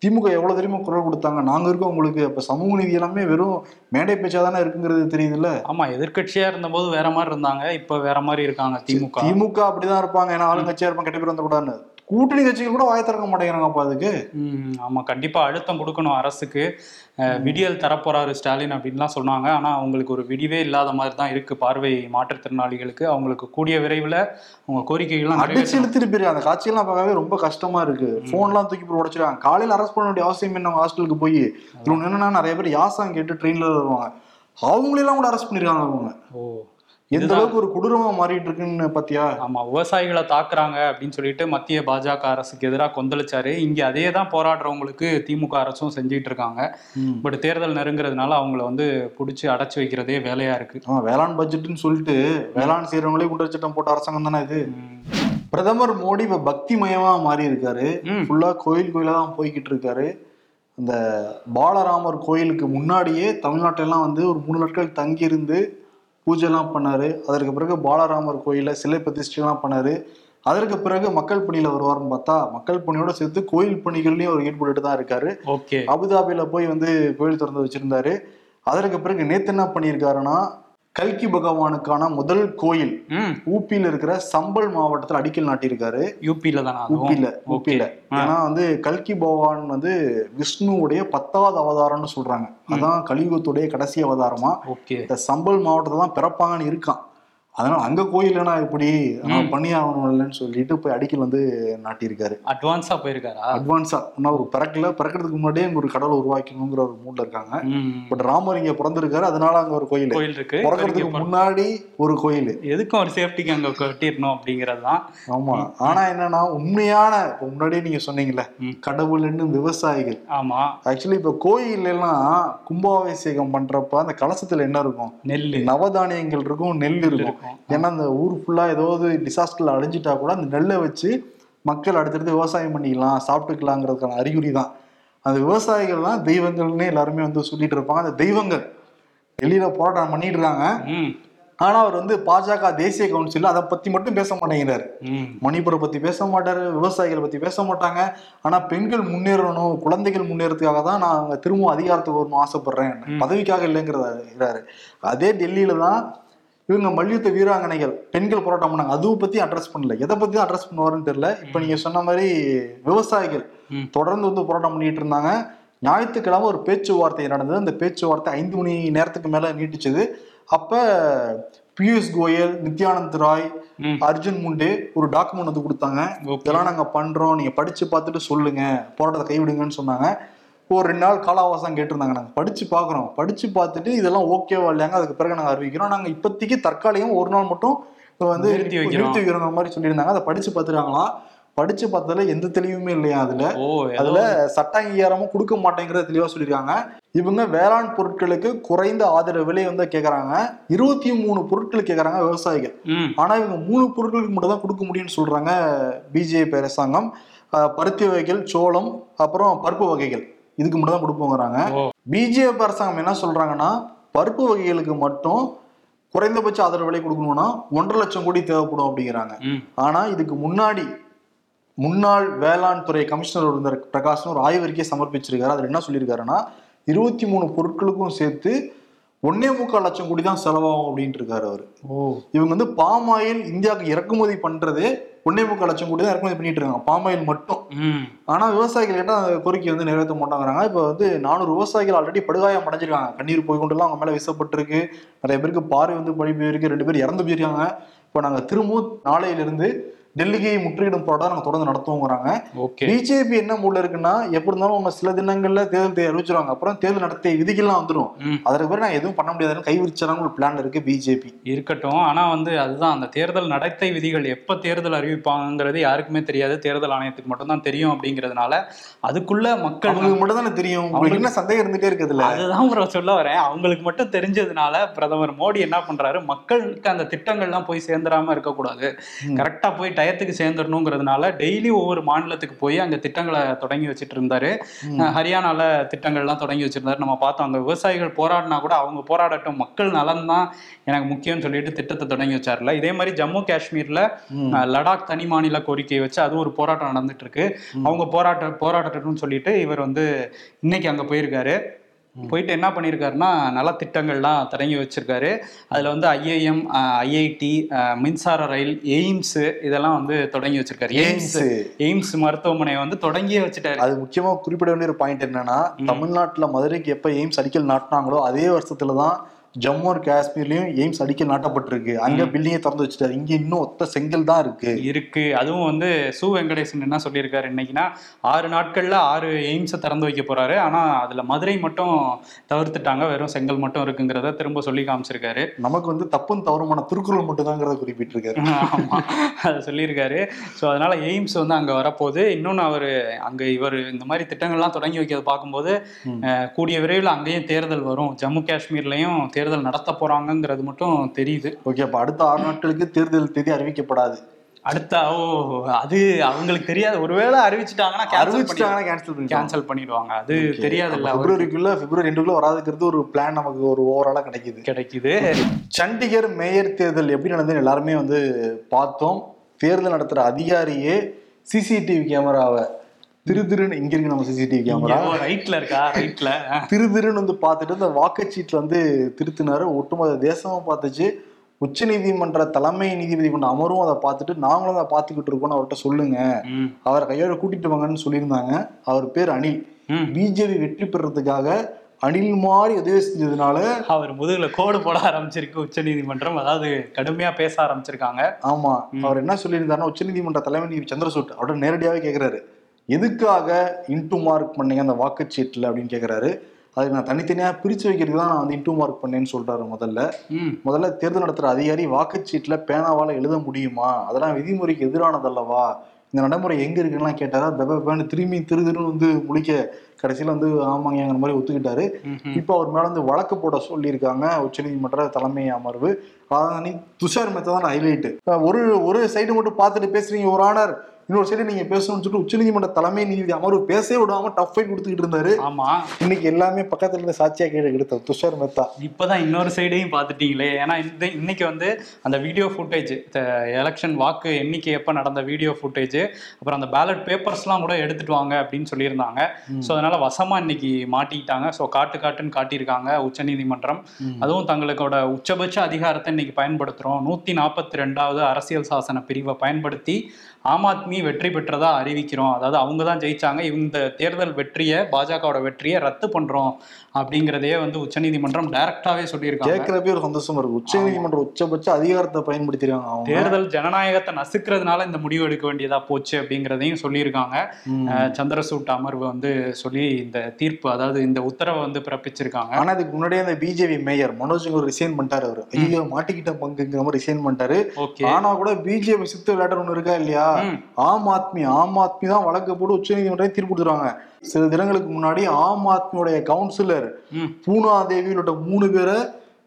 திமுக எவ்வளவு தெரியுமா குரல் கொடுத்தாங்க? நாங்க இருக்கோம் உங்களுக்கு. இப்ப சமூக நீதி எல்லாமே வெறும் மேடை பேச்சா தானே இருக்குங்கிறது தெரியுதுல்ல? ஆமா எதிர்க்கட்சியா இருந்தபோது வேற மாதிரி இருந்தாங்க. இப்ப வேற மாதிரி இருக்காங்க திமுக. திமுக அப்படிதான் இருப்பாங்க. ஏன்னா ஆளுங்கட்சியா இருப்பாங்க கெட்ட பேர் வந்துக்கூடாதுன்னு கூட்டணி கட்சிகள் கூட வாய திறக்க மாட்டேங்கிறாங்கப்பா அதுக்கு. ம், ஆமா கண்டிப்பா அழுத்தம் கொடுக்கணும் அரசுக்கு. விடியல் தரப்போறாரு ஸ்டாலின் அப்படின்லாம் சொன்னாங்க. ஆனா அவங்களுக்கு ஒரு விடிவே இல்லாத மாதிரி தான் இருக்கு பார்வை மாற்றுத்திறனாளிகளுக்கு. அவங்களுக்கு கூடிய விரைவில் அவங்க கோரிக்கைகள்லாம் அடிச்சு. இழுத்துட்டு அந்த காட்சியெல்லாம் பார்க்கவே ரொம்ப கஷ்டமா இருக்கு. போன்லாம் தூக்கி போட்டு உடைச்சிருக்காங்க காலையில அரெஸ்ட் பண்ண வேண்டிய அவசியம் என்ன? ஹாஸ்டலுக்கு போய் இவங்க என்னன்னா நிறைய பேர் யாசம் கேட்டு ட்ரெயின்ல வருவாங்க. அவங்களெல்லாம் கூட அரெஸ்ட் பண்ணிருக்காங்க அவங்க. ஓ. எந்த. அளவுக்கு ஒரு கொடூரமா மாறிட்டு இருக்குன்னு பாத்தியா? ஆமா விவசாயிகளை தாக்குறாங்க அப்படின்னு சொல்லிட்டு மத்திய பாஜக அரசுக்கு எதிராக கொந்தளிச்சாரு. இங்க அதே தான் போராடுறவங்களுக்கு திமுக அரசும் செஞ்சுட்டு இருக்காங்க. பட் தேர்தல் நெருங்குறதுனால அவங்கள வந்து புடிச்சு அடைச்சு வைக்கிறதே வேலையா இருக்கு. வேளாண் பட்ஜெட்னு சொல்லிட்டு வேளாண் செய்யறவங்களே குண்டர் சட்டம் போட்ட அரசாங்கம் தானே இது. பிரதமர் மோடி இப்ப பக்தி மயமா மாறி இருக்காரு. ஃபுல்லா கோயில் கோயிலா தான் போய்கிட்டு இருக்காரு அந்த பாலராமர் கோயிலுக்கு முன்னாடியே தமிழ்நாட்டிலலாம் வந்து ஒரு மூணு நாட்கள் தங்கி இருந்து பூஜைலாம் பண்ணாரு. அதற்கு பிறகு பாலராமர் கோயில சிலை பிரதிஷ்டைலாம் பண்ணாரு. அதற்கு பிறகு மக்கள் பணியில வருவார்னு பார்த்தா மக்கள் பணியோட சேர்த்து கோயில் பணிகள்லயும் அவர் ஈடுபட்டு தான் இருக்காரு. ஓகே. அபுதாபியில போய் வந்து கோயில் திறந்து வச்சிருந்தாரு. அதற்கு பிறகு நேத்து என்ன பண்ணியிருக்காருன்னா கல்கி பகவானுக்கான முதல் கோயில் ம். ஊப்பியில இருக்கிற சம்பல் மாவட்டத்துல அடிக்கல் நாட்டியிருக்காரு. யூபியில தானே? ஊப்பியில ஆ. ஏன்னா வந்து கல்கி பகவான் வந்து விஷ்ணுவுடைய பத்தாவது அவதாரம்னு சொல்றாங்க. அதான் கலியுகத்துடைய கடைசி அவதாரமா. ஓகே. இந்த சம்பல் மாவட்டத்துல தான் பிறப்பாங்கன்னு இருக்கான். அதனால அங்க கோயில்னா எப்படி? பண்ணி ஆகணும் இல்லைன்னு சொல்லிட்டு போய் அடிக்கல் வந்து நாட்டியிருக்காரு. அட்வான்ஸா போயிருக்காரா? அட்வான்ஸா இன்னும் ஒரு பிறக்கல. பிறக்கிறதுக்கு முன்னாடியே இங்க ஒரு கடவுளை உருவாக்கணுங்கிற ஒரு மூட்ல இருக்காங்க. பட் ராமர் இங்க பிறந்திருக்காரு. அதனால அங்க ஒரு கோயில். கோயில் இருக்கு. பிறக்கிறதுக்கு முன்னாடி ஒரு கோயில். எதுக்கும் ஒரு சேஃப்டிக்கு அங்க கட்டிடணும் அப்படிங்கிறது தான். ஆமா. ஆனா என்னன்னா உண்மையான முன்னாடியே நீங்க சொன்னீங்கல்ல. கடவுள் என்னும் விவசாயிகள். ஆமா. ஆக்சுவலி இப்ப கோயில் எல்லாம் கும்பாபிஷேகம் பண்றப்ப அந்த கலசத்துல என்ன இருக்கும்? நெல்லு. நவதானியங்கள் இருக்கும் நெல் இருக்கும். இருக்கும். ஏன்னா அந்த ஊர் ஃபுல்லா ஏதாவது டிசாஸ்டர்ல அழிஞ்சிட்டா கூட அந்த நெல்லை வச்சு மக்கள் அடுத்தடுத்து விவசாயம் பண்ணிக்கலாம் சாப்பிட்டுக்கலாங்கிறதுக்கான அறிகுறி தான் அந்த விவசாயிகள் தான் தெய்வங்கள்னு எல்லாருமே வந்து சொல்லிட்டு இருப்பாங்க. அந்த தெய்வங்கள் டெல்லியில போராட்டம் பண்ணிட்டு இருக்காங்க ஆனா அவர் வந்து பாஜக தேசிய கவுன்சில் அதை பத்தி மட்டும் பேச மாட்டேங்கிறாரு. மணிப்புரை பத்தி பேச மாட்டாரு விவசாயிகளை பத்தி பேச மாட்டாங்க. ஆனா பெண்கள் முன்னேறணும் குழந்தைகள் முன்னேறதுக்காக தான் நான் அங்க திரும்ப அதிகாரத்துக்கு வரணும் ஆசைப்படுறேன். பதவிக்காக இல்லைங்கிறாரு அதே டெல்லியில தான் இவங்க மல்யுத்த வீராங்கனைகள் பெண்கள் போராட்டம் பண்ணாங்க. அதுவும் பத்தி அட்ரஸ் பண்ணல. எதை பத்தி அட்ரஸ் பண்ணுவாருன்னு தெரியல. இப்ப நீங்க சொன்ன மாதிரி விவசாயிகள். தொடர்ந்து வந்து போராட்டம் பண்ணிட்டு இருந்தாங்க. ஞாயிற்றுக்கிழமை ஒரு பேச்சுவார்த்தை நடந்தது. அந்த பேச்சுவார்த்தை ஐந்து மணி நேரத்துக்கு மேல நீட்டிச்சது. அப்ப பியூஷ் கோயல் நித்யானந்த் ராய். அர்ஜுன் முண்டே ஒரு டாக்குமெண்ட் வந்து கொடுத்தாங்க. இதெல்லாம் நாங்க பண்றோம். நீங்க படிச்சு பார்த்துட்டு சொல்லுங்க. போராட்டத்தை கைவிடுங்கன்னு சொன்னாங்க. ஒரு ரெண்டு நாள் கால அவகாசம் கேட்டிருந்தாங்க நாங்க. படிச்சு பார்க்குறோம். படிச்சு பார்த்துட்டு இதெல்லாம் ஓகேவா இல்லையாங்க? அதுக்கு பிறகு நாங்க அறிவிக்கிறோம். நாங்க இப்போதைக்கு தற்காலிகம் ஒரு நாள் மட்டும் இப்ப வந்து நிறுத்தி வைக்கிறோம். மாதிரி சொல்லியிருந்தாங்க. அதை படிச்சு பார்த்துருக்காங்களாம் படிச்சு பார்த்ததுல எந்த தெளிவுமே இல்லையா அதுல? அதுல சட்ட அங்கீகாரமும் கொடுக்க மாட்டேங்கிறத தெளிவா சொல்லியிருக்காங்க. இவங்க வேளாண் பொருட்களுக்கு குறைந்த ஆதரவு விலை வந்து கேக்குறாங்க. இருபத்தி மூணு பொருட்கள் கேக்குறாங்க விவசாயிகள். ஆனா இவங்க மூணு பொருட்களுக்கு மட்டும் தான் கொடுக்க முடியும்னு சொல்றாங்க பிஜேபி அரசாங்கம். பருத்தி வகைகள் சோளம் அப்புறம் பருப்பு வகைகள். இதுக்கு மட்டும் தான் கொடுப்போங்கிறாங்க. பிஜேபி அரசாங்கம் என்ன சொல்றாங்கன்னா பருப்பு வகைகளுக்கு மட்டும் குறைந்தபட்ச ஆதரவு விலை கொடுக்கணும்னா ஒன்றரை லட்சம் கோடி தேவைப்படும் அப்படிங்கிறாங்க. ஆனா இதுக்கு முன்னாடி முன்னாள் வேளாண் துறை கமிஷனர் இருந்த பிரகாஷ்னு ஒரு ஆய்வறிக்கை சமர்ப்பிச்சிருக்காரு. அதுல என்ன சொல்லியிருக்காருன்னா இருபத்தி மூணு பொருட்களுக்கும் சேர்த்து ஒன்னே முக்கால் லட்சம் கோடி தான் செலவாகும் அப்படின்ட்டு இருக்காரு அவரு. ஓ. இவங்க வந்து பாம் ஆயில் இந்தியாவுக்கு இறக்குமதி பண்றது ஒன்னே முக்கால் லட்சம் கோடி தான் இறக்குமதி பண்ணிட்டு இருக்காங்க. பாம் ஆயில் மட்டும். ஆனா விவசாயிகள் கிட்ட அந்த கோரிக்கை வந்து நிறைவேற்ற மாட்டாங்கிறாங்க. இப்ப வந்து நானூறு விவசாயிகள் ஆல்ரெடி படுகாயம் அடைஞ்சிருக்காங்க. கண்ணீர் போய் கொண்டுலாம் அவங்க மேல வீசப்பட்டிருக்கு. நிறைய பேருக்கு பார்வை வந்து படி போயிருக்கு. ரெண்டு பேர் இறந்து போயிருக்காங்க. இப்ப நாங்க திரும்பவும் நாளையில இருந்து டெல்லிக்கு முற்றுகையிடும் போராட்டம் நாங்க தொடர்ந்து நடத்துவோங்கிறாங்க. பிஜேபி என்ன மூல இருக்குன்னா எப்படி இருந்தாலும் அவங்க சில தினங்கள்ல தேர்தல் அறிவிச்சிருவாங்க. அப்புறம் தேர்தல் நடத்தை விதிகள்லாம் வந்துடும் அதற்கு பிறகு நான் எதுவும் பண்ண முடியாதுன்னு கைவிரிச்சாங்க ஒரு பிளான் இருக்கு பிஜேபி. இருக்கட்டும். ஆனா வந்து அதுதான் அந்த தேர்தல் நடத்தை விதிகள் எப்ப தேர்தல் அறிவிப்பாங்கிறது யாருக்குமே தெரியாது. தேர்தல் ஆணையத்துக்கு மட்டும் தான் தெரியும் அப்படிங்கிறதுனால அதுக்குள்ள மக்கள் மட்டும் தானே தெரியும். உங்களுக்கு என்ன சந்தேகம் இருந்துட்டே இருக்குதுல்ல? அதுதான் சொல்ல வரேன். அவங்களுக்கு மட்டும் தெரிஞ்சதுனால பிரதமர் மோடி என்ன பண்றாரு? மக்களுக்கு அந்த திட்டங்கள்லாம் போய் சேர்ந்துடாம இருக்கக்கூடாது. கரெக்டா போய் டயத்துக்கு சேர்ந்துடணுங்கிறதுனால டெய்லி ஒவ்வொரு மாநிலத்துக்கு போய் அங்க திட்டங்களை தொடங்கி வச்சுட்டு இருந்தாரு அஹ் ஹரியானால திட்டங்கள்லாம் தொடங்கி வச்சிருந்தாரு. நம்ம பார்த்தோம் அங்க விவசாயிகள் போராடினா கூட அவங்க போராடட்டும் மக்கள் நலன் தான் எனக்கு முக்கியம்னு சொல்லிட்டு திட்டத்தை தொடங்கி வச்சார்ல இதே மாதிரி ஜம்மு காஷ்மீர்ல லடாக் தனி மாநில கோரிக்கையை வச்சு அது ஒரு போராட்டம் நடந்துட்டு இருக்கு அவங்க போராட்ட போராட்டணும்னு சொல்லிட்டு இவர் வந்து இன்னைக்கு அங்க போயிருக்காரு. போயிட்டு என்ன பண்ணியிருக்காருன்னா நலத்திட்டங்கள்லாம் தொடங்கி வச்சிருக்காரு. அதுல வந்து ஐஏஎம் ஐஐடி மின்சார ரயில் எய்ம்ஸ் இதெல்லாம் வந்து தொடங்கி வச்சிருக்காரு. AIIMS AIIMS. மருத்துவமனையை வந்து தொடங்கியே வச்சுட்டாரு. அது முக்கியமா குறிப்பிட வேண்டிய ஒரு பாயிண்ட் என்னன்னா தமிழ்நாட்டுல மதுரைக்கு எப்ப எய்ம்ஸ் அடிக்கல் நாட்டினாங்களோ அதே வருஷத்துல தான் ஜம்மு அண்ட் காஷ்மீர்லயும் எய்ம்ஸ் அடிக்கல் நாட்டப்பட்டிருக்கு. அங்க பில்டிங்கை திறந்து வச்சுட்டாரு. இங்க இன்னும் ஒத்த செங்கல் தான் இருக்கு. இருக்கு. அதுவும் வந்து சு வெங்கடேசன் என்ன சொல்லியிருக்காரு இன்னைக்குன்னா ஆறு நாட்கள்ல ஆறு எய்ம்ஸை திறந்து வைக்க போறாரு. ஆனா அதுல மதுரை மட்டும் தவிர்த்துட்டாங்க. வெறும் செங்கல் மட்டும் இருக்குங்கிறத திரும்ப சொல்லி காமிச்சிருக்காரு. நமக்கு வந்து தப்பும் தவறுமான திருக்குறள் மட்டும்தாங்கிறத குறிப்பிட்டிருக்காரு. ஆமா. அதை சொல்லியிருக்காரு. ஸோ அதனால எய்ம்ஸ் வந்து அங்க வரப்போகுது. இன்னொன்று அவர் அங்க இவர் இந்த மாதிரி திட்டங்கள்லாம் தொடங்கி வைக்கிறத பார்க்கும்போது கூடிய விரைவில் அங்கேயும் தேர்தல் வரும். ஜம்மு காஷ்மீர்லயும் தேர்தல் நடத்த போறாங்கங்கிறது மட்டும் தெரியுது. ஓகே அப்ப அடுத்த ஆறு நாட்களுக்கு தேர்தல் தேதி அறிவிக்கப்படாது. அடுத்த ஓ அது அவங்களுக்கு தெரியாது. ஒருவேளை அறிவிச்சிட்டாங்கன்னா அறிவிச்சிட்டாங்கன்னா கேன்சல் கேன்சல் பண்ணிடுவாங்க. அது தெரியாதுல்ல அவருக்கு. பிப்ரவரிக்குள்ள பிப்ரவரி ரெண்டுக்குள்ள வராதுங்கிறது ஒரு பிளான் நமக்கு ஒரு ஓவராலா கிடைக்குது. கிடைக்குது. சண்டிகர் மேயர் தேர்தல் எப்படி நடந்ததுன்னு எல்லாருமே வந்து பார்த்தோம். தேர்தல் நடத்துற அதிகாரியே சிசிடிவி கேமராவை திரு திருன்னு இங்க இருக்கு நம்ம சிசிடிவி கேமரா ரைட்ல இருக்கா? ரைட்ல திரு திருன்னு வந்து பார்த்துட்டு இந்த வாக்குச்சீட்டுல வந்து திருத்தினாரு. ஒட்டுமொத்த தேசமும் பார்த்துச்சு. உச்ச நீதிமன்ற தலைமை நீதிபதி கொண்ட அமரும் அதை பார்த்துட்டு நாங்களும் அதை பார்த்துக்கிட்டு இருக்கோம்னு அவர்கிட்ட சொல்லுங்க. அவரை கையோட கூட்டிட்டு வாங்கன்னு சொல்லியிருந்தாங்க. அவர் பேர் அனில். பிஜேபி வெற்றி பெறறதுக்காக அனில் மாதிரி உதவி செஞ்சதுனால அவர் முதுகுல கோடு போட ஆரம்பிச்சிருக்கு உச்ச நீதிமன்றம். அதாவது கடுமையா பேச ஆரம்பிச்சிருக்காங்க. ஆமா. அவர் என்ன சொல்லியிருந்தாருன்னா உச்சநீதிமன்ற தலைமை நீதிபதி சந்திரசூட் அவர்கிட்ட நேரடியாவே கேக்குறாரு. எதுக்காக இன்டூ மார்க் பண்ணீங்க அந்த வாக்குச்சீட்டுல அப்படின்னு கேக்குறாரு. அதுக்கு நான் தனித்தனியா பிரிச்சு வைக்கிறதுக்கு தான் நான் வந்து இன்டூ மார்க் பண்ணேன்னு சொல்றாரு முதல்ல. முதல்ல தேர்தல் நடத்துற அதிகாரி வாக்குச்சீட்டுல பேனாவால எழுத முடியுமா? அதெல்லாம் விதிமுறைக்கு எதிரானதல்லவா இந்த நடைமுறை எங்க இருக்குன்னு கேட்டாரா தபன்னு திரும்பி திரு திருன்னு வந்து முழிக்க கடைசியில வந்து ஆமாங்கிற மாதிரி ஒத்துக்கிட்டாரு. இப்போ அவர் மேல வந்து வழக்கு போட சொல்லியிருக்காங்க உச்சநீதிமன்ற தலைமை அமர்வு. அதான் துஷார் மேத்தா தான் ஹைலைட் ஒரு ஒரு சைடு மட்டும் பார்த்துட்டு பேசுறீங்க ஒரு ஆனர். இன்னொரு சைடு நீங்க பேசணும்னு சொல்லிட்டு உச்சநீதிமன்ற தலைமை நீதிபதி அமர்வு பேசவே விடாம டஃப் ஃபைட் கொடுத்துக்கிட்டு இருந்தாரு. ஆமா. இன்னைக்கு எல்லாமே பக்கத்துல இருந்து சாட்சியா கேட்டு எடுத்தார் துஷார் மேத்தா. இப்பதான் இன்னொரு சைடையும் பார்த்துட்டீங்களே. ஏன்னா இந்த இன்னைக்கு வந்து அந்த வீடியோ ஃபுட்டேஜ் எலெக்ஷன் வாக்கு எண்ணிக்கை எப்போ நடந்த வீடியோ ஃபுட்டேஜ் அப்புறம் அந்த பேலட் பேப்பர்ஸ்லாம் கூட எடுத்துட்டு வாங்க அப்படின்னு சொல்லியிருந்தாங்க. ஸோ அதனால வசமா இன்னைக்கு மாட்டிக்கிட்டாங்க. ஸோ காட்டு காட்டுன்னு காட்டியிருக்காங்க உச்சநீதிமன்றம். அதுவும் தங்களுக்கோட உச்சபட்ச அதிகாரத்தை இன்னைக்கு பயன்படுத்துறோம். நூத்தி நாற்பத்தி ரெண்டாவது அரசியல் சாசன பிரிவை பயன்படுத்தி ஆம் ஆத்மி வெற்றி பெற்றதா அறிவிக்கிறோம். அதாவது அவங்க தான் ஜெயிச்சாங்க. இந்த தேர்தல் வெற்றியை பாஜகவோட வெற்றியை ரத்து பண்றோம். அப்படிங்கிறதையே வந்து உச்சநீதிமன்றம் டைரக்டாவே சொல்லியிருக்காங்க. கேட்கிறப்பே ஒரு சந்தோஷமா இருக்கு. உச்சநீதிமன்ற உச்சபட்ச அதிகாரத்தை பயன்படுத்திருக்காங்க அவங்க. தேர்தல் ஜனநாயகத்தை நசுக்கிறதுனால இந்த முடிவு எடுக்க வேண்டியதா போச்சு அப்படிங்கிறதையும் சொல்லியிருக்காங்க. சந்திரசூட் அமர்வு வந்து சொல்லி இந்த தீர்ப்பு அதாவது இந்த உத்தரவை வந்து பிறப்பிச்சிருக்காங்க. ஆனா இதுக்கு முன்னாடியே அந்த பிஜேபி மேயர் மனோஜ் ரிசைன் பண்ணிட்டாரு அவரு. ஐயோ மாட்டிக்கிட்ட பங்குங்கிற மாதிரி ரிசைன் பண்ணிட்டாரு. ஆனா கூட பிஜேபி சித்து விளையாட்டு ஒண்ணு இருக்கா இல்லையா. ஆம் ஆத்மி ஆம் ஆத்மி தான் வழக்கு போட்டு உச்சநீதிமன்றம் தீர்ப்பு கொடுத்துருவாங்க. சில தினங்களுக்கு முன்னாடி ஆம் ஆத்மியோடைய கவுன்சிலர். பூனா தேவி உள்ளிட்ட மூணு பேரை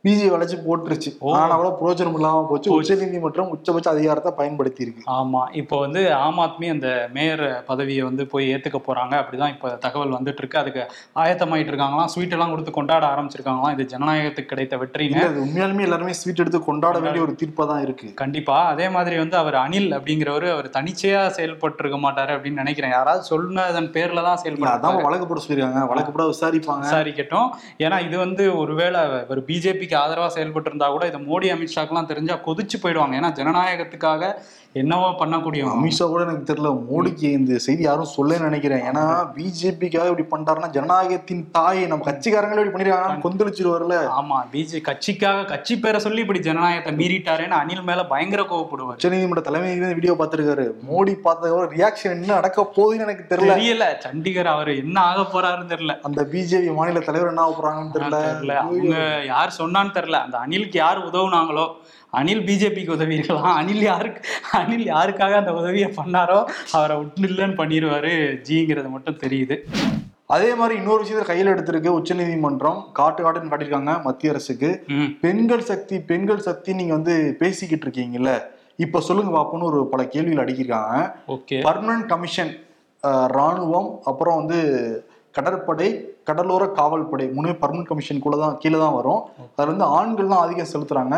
பிஜேபி வளைச்சு போட்டுருச்சு. ஆனா கூட பிரயோஜனம் இல்லாம போச்சு. உச்சநீதிமன்றம் உச்சபட்ச அதிகாரத்தை பயன்படுத்தி இருக்கு ஆமா. இப்போ வந்து ஆம் ஆத்மி அந்த மேயர் பதவியை வந்து போய் ஏத்துக்க போறாங்க. அப்படிதான் இப்போ தகவல் வந்துட்டு இருக்கு அதுக்கு ஆயத்தமாயிட்டு இருக்காங்களாம். ஸ்வீட் எல்லாம் கொடுத்து கொண்டாட ஆரம்பிச்சிருக்காங்களாம். இது ஜனநாயகத்துக்கு கிடைத்த இது உண்மையாலுமே எல்லாருமே ஸ்வீட் எடுத்து கொண்டாட வேண்டிய ஒரு தீர்ப்பா தான் இருக்கு. கண்டிப்பா. அதே மாதிரி வந்து அவர் அனில் அப்படிங்கிறவர் அவர் தனிச்சையா செயல்பட்டு இருக்க மாட்டாரு அப்படின்னு நினைக்கிறேன். யாராவது சொன்னதன் பேர்ல தான் செயல்படுறாங்க அதான் வழக்கு போட சொல்லிருக்காங்க வழக்கு போட விசாரிப்பாங்க. விசாரிக்கட்டும். ஏன்னா இது வந்து ஒருவேளை ஒரு பிஜேபிக்கு ஆதரவா செயல்பட்டு இருந்தா கூட இது மோடி அமித்ஷாக்கெல்லாம் தெரிஞ்சா கொதிச்சு போயிடுவாங்க. ஏன்னா ஜனநாயகத்துக்காக என்னவோ பண்ணக்கூடிய அமித்ஷா கூட எனக்கு தெரியல மோடிக்கு இந்த செய்தி யாரும் சொல்லன்னு நினைக்கிறேன். ஏன்னா பிஜேபிக்காக இப்படி பண்றாருன்னா ஜனநாயகத்தின் தாயை நம்ம கட்சிக்காரங்களே இப்படி பண்ணிருக்காங்க. கொந்தளிச்சிருவாருல. ஆமா பிஜே கட்சிக்காக கட்சி பேரை சொல்லி இப்படி ஜனநாயகத்தை மீறிட்டாருன்னு அனில் மேல பயங்கர கோவப்படுவார். உச்சநீதிமன்ற தலைமை வீடியோ பார்த்திருக்காரு. மோடி பார்த்ததுக்கு ரியாக்ஷன் என்ன நடக்க போகுதுன்னு எனக்கு தெரியல. தெரியல சண்டிகர் அவர் என்ன ஆக போறாருன்னு தெரியல. அந்த பிஜேபி மாநில தலைவர் என்ன ஆக போறாங்கன்னு தெரியல. தெரியல. அவங்க யார் சொன்னான்னு தெரியல. அந்த அனிலுக்கு யார் உதவுனாங்களோ அனில் பிஜேபிக்கு உதவி இருக்கலாம் அனில் யாருக்கு அனில் யாருக்காக அந்த உதவியை பண்ணாரோ அவரை விட்டுலன்னு பண்ணிடுவாரு ஜிங்கிறது மட்டும் தெரியுது. அதே மாதிரி இன்னொரு விஷயத்தை கையில் எடுத்திருக்கு உச்சநீதிமன்றம். காட்டு காட்டுன்னு காட்டியிருக்காங்க மத்திய அரசுக்கு. பெண்கள் சக்தி பெண்கள் சக்தி நீங்க வந்து பேசிக்கிட்டு இருக்கீங்கல்ல? இப்ப சொல்லுங்க பாப்போம்னு ஒரு பல கேள்விகள் அடிக்கிருக்காங்க பர்மனன்ட் கமிஷன் ராணுவம் அப்புறம் வந்து கடற்படை கடலோர காவல்படை மூணு பர்மனன்ட் கமிஷனுக்குள்ள தான் கீழே தான் வரும் அதுல வந்து ஆண்கள் தான் அதிகம் செலுத்துறாங்க.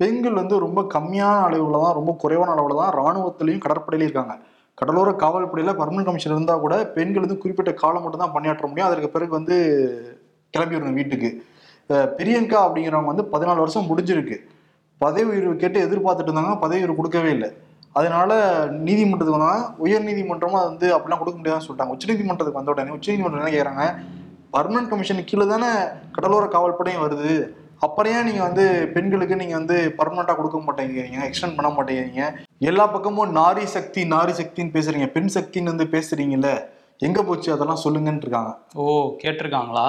பெண்கள் வந்து ரொம்ப கம்மியான அளவில் தான் ரொம்ப குறைவான அளவில் தான் ராணுவத்திலையும் கடற்படையிலையும் இருக்காங்க. கடலோர காவல்படையில் பர்மனன்ட் கமிஷன் இருந்தால் கூட பெண்கள் வந்து குறிப்பிட்ட காலம் மட்டும் தான் பணியாற்ற முடியும். அதற்கு பிறகு வந்து கிளம்பிடணும் வீட்டுக்கு. பிரியங்கா அப்படிங்கிறவங்க வந்து பதினாலு வருஷம் முடிஞ்சிருக்கு. பதவி உயர்வு கேட்டு எதிர்பார்த்துட்டு இருந்தாங்க பதவி உயர்வு கொடுக்கவே இல்லை. அதனால நீதிமன்றத்துக்கு வந்தால் உயர் நீதிமன்றமும் அது வந்து அப்படிலாம் கொடுக்க முடியாதுன்னு சொல்லிட்டாங்க. உச்சநீதிமன்றத்துக்கு வந்த உடனே உச்சநீதிமன்றம் என்ன கேட்குறாங்க பர்மனன்ட் கமிஷன் கீழே தானே கடலோர காவல்படையும் வருது. அப்புறம் ஏன் நீங்க வந்து பெண்களுக்கு நீங்க வந்து பர்மனண்டா கொடுக்க மாட்டேங்கிறீங்க எக்ஸ்டெண்ட் பண்ண மாட்டேங்கிறீங்க. எல்லா பக்கமும் நாரி சக்தி நாரி சக்தின்னு பேசுறீங்க. பெண் சக்தின்னு வந்து பேசுறீங்கல்ல எங்க போச்சு? அதெல்லாம் சொல்லுங்கன்னு இருக்காங்க. ஓ கேட்டிருக்காங்களா?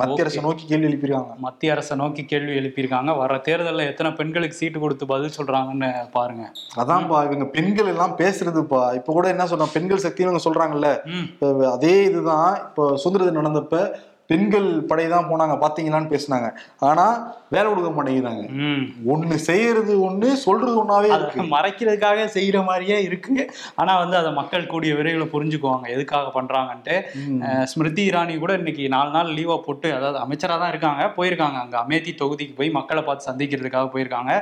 மத்திய அரசை நோக்கி கேள்வி எழுப்பியிருக்காங்க. மத்திய அரசை நோக்கி கேள்வி எழுப்பியிருக்காங்க. வர தேர்தலில் எத்தனை பெண்களுக்கு சீட்டு கொடுத்து பதில் சொல்றாங்கன்னு பாருங்க. அதான்ப்பா இவங்க பெண்கள் எல்லாம் பேசுறதுப்பா. இப்ப கூட என்ன சொல்றாங்க? பெண்கள் சக்தின்னு இவங்க சொல்றாங்கல்ல. அதே இதுதான். இப்போ சுதந்திர தினம் நடந்தப்ப பெண்கள் படை தான் போனாங்க பாத்தீங்களான்னு பேசுனாங்க. ஆனா வேலை கொடுக்க மாட்டேங்கிறாங்க. ஒண்ணு செய்யறது ஒண்ணு சொல்றது ஒண்ணாவே இருக்கு. மறைக்கிறதுக்காக செய்யற மாதிரியே இருக்கு. ஆனா வந்து அதை மக்கள் கூடிய விரைவில் புரிஞ்சுக்குவாங்க எதுக்காக பண்றாங்கன்ட்டு. ஸ்மிருதி இரானி கூட இன்னைக்கு நாலு நாள் லீவா போட்டு அதாவது அமைச்சரா தான் இருக்காங்க போயிருக்காங்க. அங்க அமேதி தொகுதிக்கு போய் மக்களை பார்த்து சந்திக்கிறதுக்காக போயிருக்காங்க.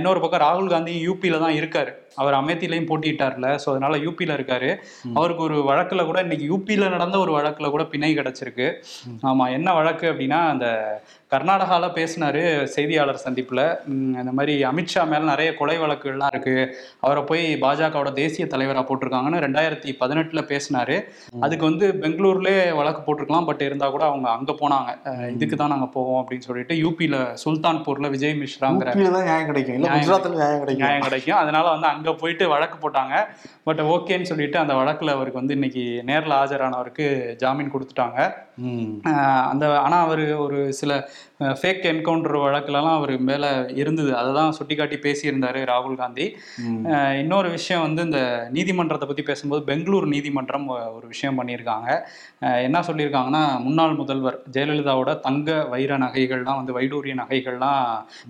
இன்னொரு பக்கம் ராகுல் காந்தி யூபியில தான் இருக்காரு. அவர் அமேத்திலையும் போட்டிட்டார்ல ஸோ அதனால யூபியில இருக்காரு. அவருக்கு ஒரு வழக்குல கூட இன்னைக்கு யூபியில நடந்த ஒரு வழக்குல கூட பிணை கிடைச்சிருக்கு. ஆமா என்ன வழக்கு அப்படின்னா அந்த கர்நாடகால பேசினாரு செய்தியாளர் சந்திப்புல. இந்த மாதிரி அமித்ஷா மேல நிறைய கொலை வழக்குகள்லாம் இருக்கு. அவரை போய் பாஜகவோட தேசிய தலைவரா போட்டிருக்காங்கன்னு ரெண்டாயிரத்தி பதினெட்டுல பேசினாரு. அதுக்கு வந்து பெங்களூர்லயே வழக்கு போட்டிருக்கலாம். பட் இருந்தா கூட அவங்க அங்க போனாங்க. இதுக்கு தான் நாங்க போவோம் அப்படின்னு சொல்லிட்டு யூபியில சுல்தான்பூர்ல விஜய் மிஸ்ராங்கிற நியாயம் கிடைக்கும். நியாயம் கிடைக்கும். அதனால வந்து அங்கே போயிட்டு வழக்கு போட்டாங்க. பட் ஓகேன்னு சொல்லிட்டு அந்த வழக்கில் அவருக்கு வந்து இன்னைக்கு நேரில் ஆஜரானவருக்கு ஜாமீன் கொடுத்துட்டாங்க. அந்த ஆனா அவர் ஒரு சில ஃபேக் என்கவுண்டர் வழக்குலலாம் அவர் மேல இருந்தது. அதை தான் சுட்டி காட்டி பேசியிருந்தாரு ராகுல் காந்தி. இன்னொரு விஷயம் வந்து இந்த நீதிமன்றத்தை பத்தி பேசும்போது பெங்களூர் நீதிமன்றம் ஒரு விஷயம் பண்ணியிருக்காங்க. என்ன சொல்லியிருக்காங்கன்னா முன்னாள் முதல்வர் ஜெயலலிதாவோட தங்க வைர நகைகள்லாம் வந்து வைடூரிய நகைகள்லாம்